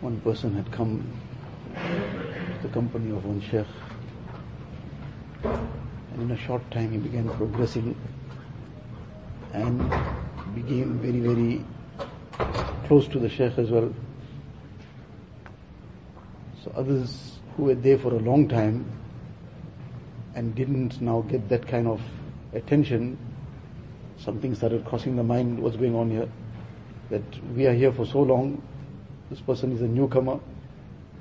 one person had come to the company of one sheikh and in a short time he began progressing and became very, very close to the sheikh as well. So others who were there for a long time and didn't now get that kind of attention, something started crossing the mind, what's going on here? That we are here for so long, this person is a newcomer,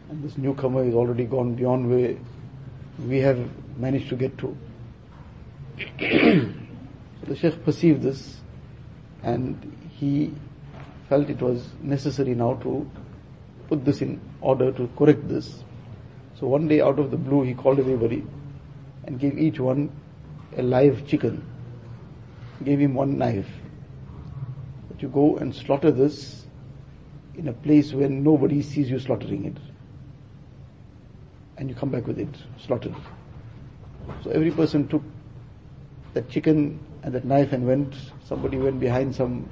and this newcomer is already gone beyond where we have managed to get to. so the Sheikh perceived this, and he felt it was necessary now to put this in order to correct this. So one day out of the blue he called everybody and gave each one a live chicken. Gave him one knife. That you go and slaughter this in a place where nobody sees you slaughtering it. And you come back with it, slaughtered. So every person took that chicken and that knife and went, somebody went behind some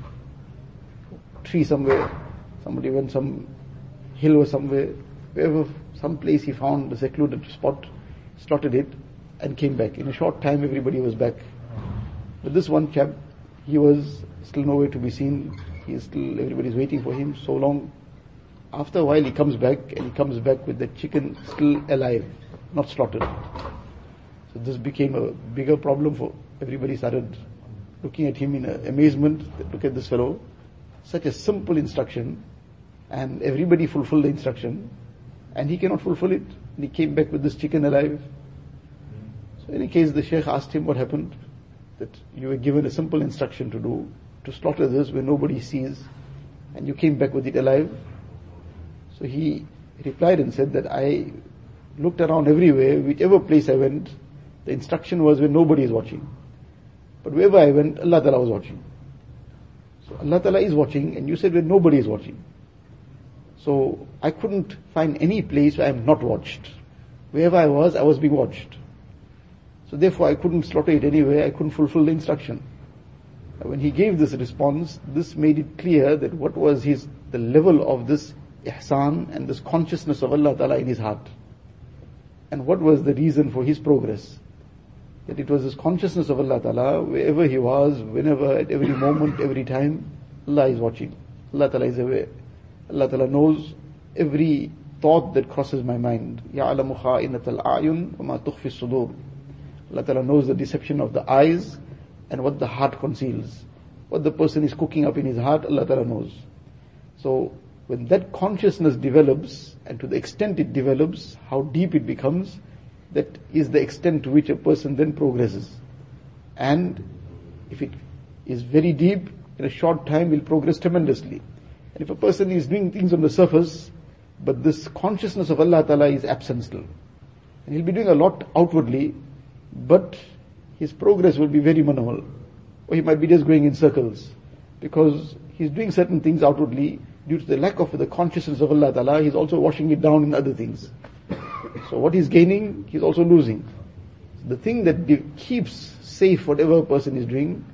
tree somewhere, somebody went some hill or somewhere, wherever, some place he found, a secluded spot, slaughtered it, and came back. In a short time, everybody was back. But this one chap, he was still nowhere to be seen. He is still, everybody's waiting for him so long. After a while, he comes back, and he comes back with the chicken still alive, not slaughtered. So this became a bigger problem for everybody started looking at him in amazement. Look at this fellow. Such a simple instruction, and everybody fulfilled the instruction, and he cannot fulfill it. And he came back with this chicken alive. So in any case, the Sheikh asked him what happened, that you were given a simple instruction to do, to slaughter this where nobody sees, and you came back with it alive. So he replied and said that I looked around everywhere, whichever place I went, the instruction was where nobody is watching. But wherever I went, Allah Ta'ala was watching. So Allah Ta'ala is watching, and you said where nobody is watching. So I couldn't find any place where I am not watched. Wherever I was, I was being watched. So therefore I couldn't slaughter it anywhere, I couldn't fulfill the instruction When he gave this response, this made it clear that what was his, the level of this ihsan and this consciousness of Allah Ta'ala in his heart. And what was the reason for his progress? That it was this consciousness of Allah Ta'ala, wherever he was, whenever, at every moment, every time, Allah is watching. Allah Ta'ala is aware. Allah Ta'ala knows every thought that crosses my mind. يَعْلَمُ خَائِنَةَ الْأَعْيُنِ وَمَا تُخْفِي الصُّدُورِ Allah Ta'ala knows the deception of the eyes and what the heart conceals. What the person is cooking up in his heart, Allah Ta'ala knows. So, when that consciousness develops, and to the extent it develops, how deep it becomes, that is the extent to which a person then progresses. And if it is very deep, in a short time will progress tremendously. And if a person is doing things on the surface, but this consciousness of Allah Ta'ala is absent still. And he'll be doing a lot outwardly, but his progress will be very minimal. Or he might be just going in circles. Because he's doing certain things outwardly, due to the lack of the consciousness of Allah Ta'ala, he's also washing it down in other things. So what he's gaining, he's also losing. The thing that keeps safe whatever a person is doing,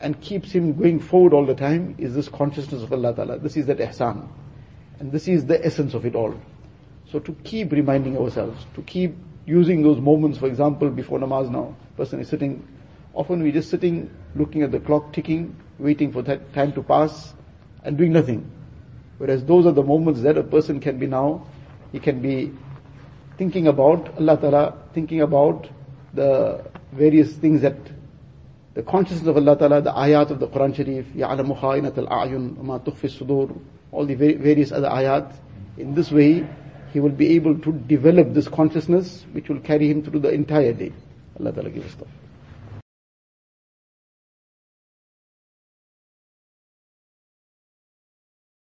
and keeps him going forward all the time, is this consciousness of Allah Ta'ala. This is that ihsan. And this is the essence of it all. So to keep reminding ourselves, to keep using those moments, for example, before namaz now, person is sitting, often we're just sitting, looking at the clock ticking, waiting for that time to pass, and doing nothing. Whereas those are the moments that a person can be now, he can be thinking about Allah Ta'ala, thinking about the various things that the consciousness of Allah Ta'ala, the ayat of the Quran Sharif, يَعْلَمُ خَائِنَةَ الْأَعْيُنِ وَمَا تُخْفِي الصُّدُورِ all the various other ayat. In this way, he will be able to develop this consciousness which will carry him through the entire day. Allah Ta'ala give us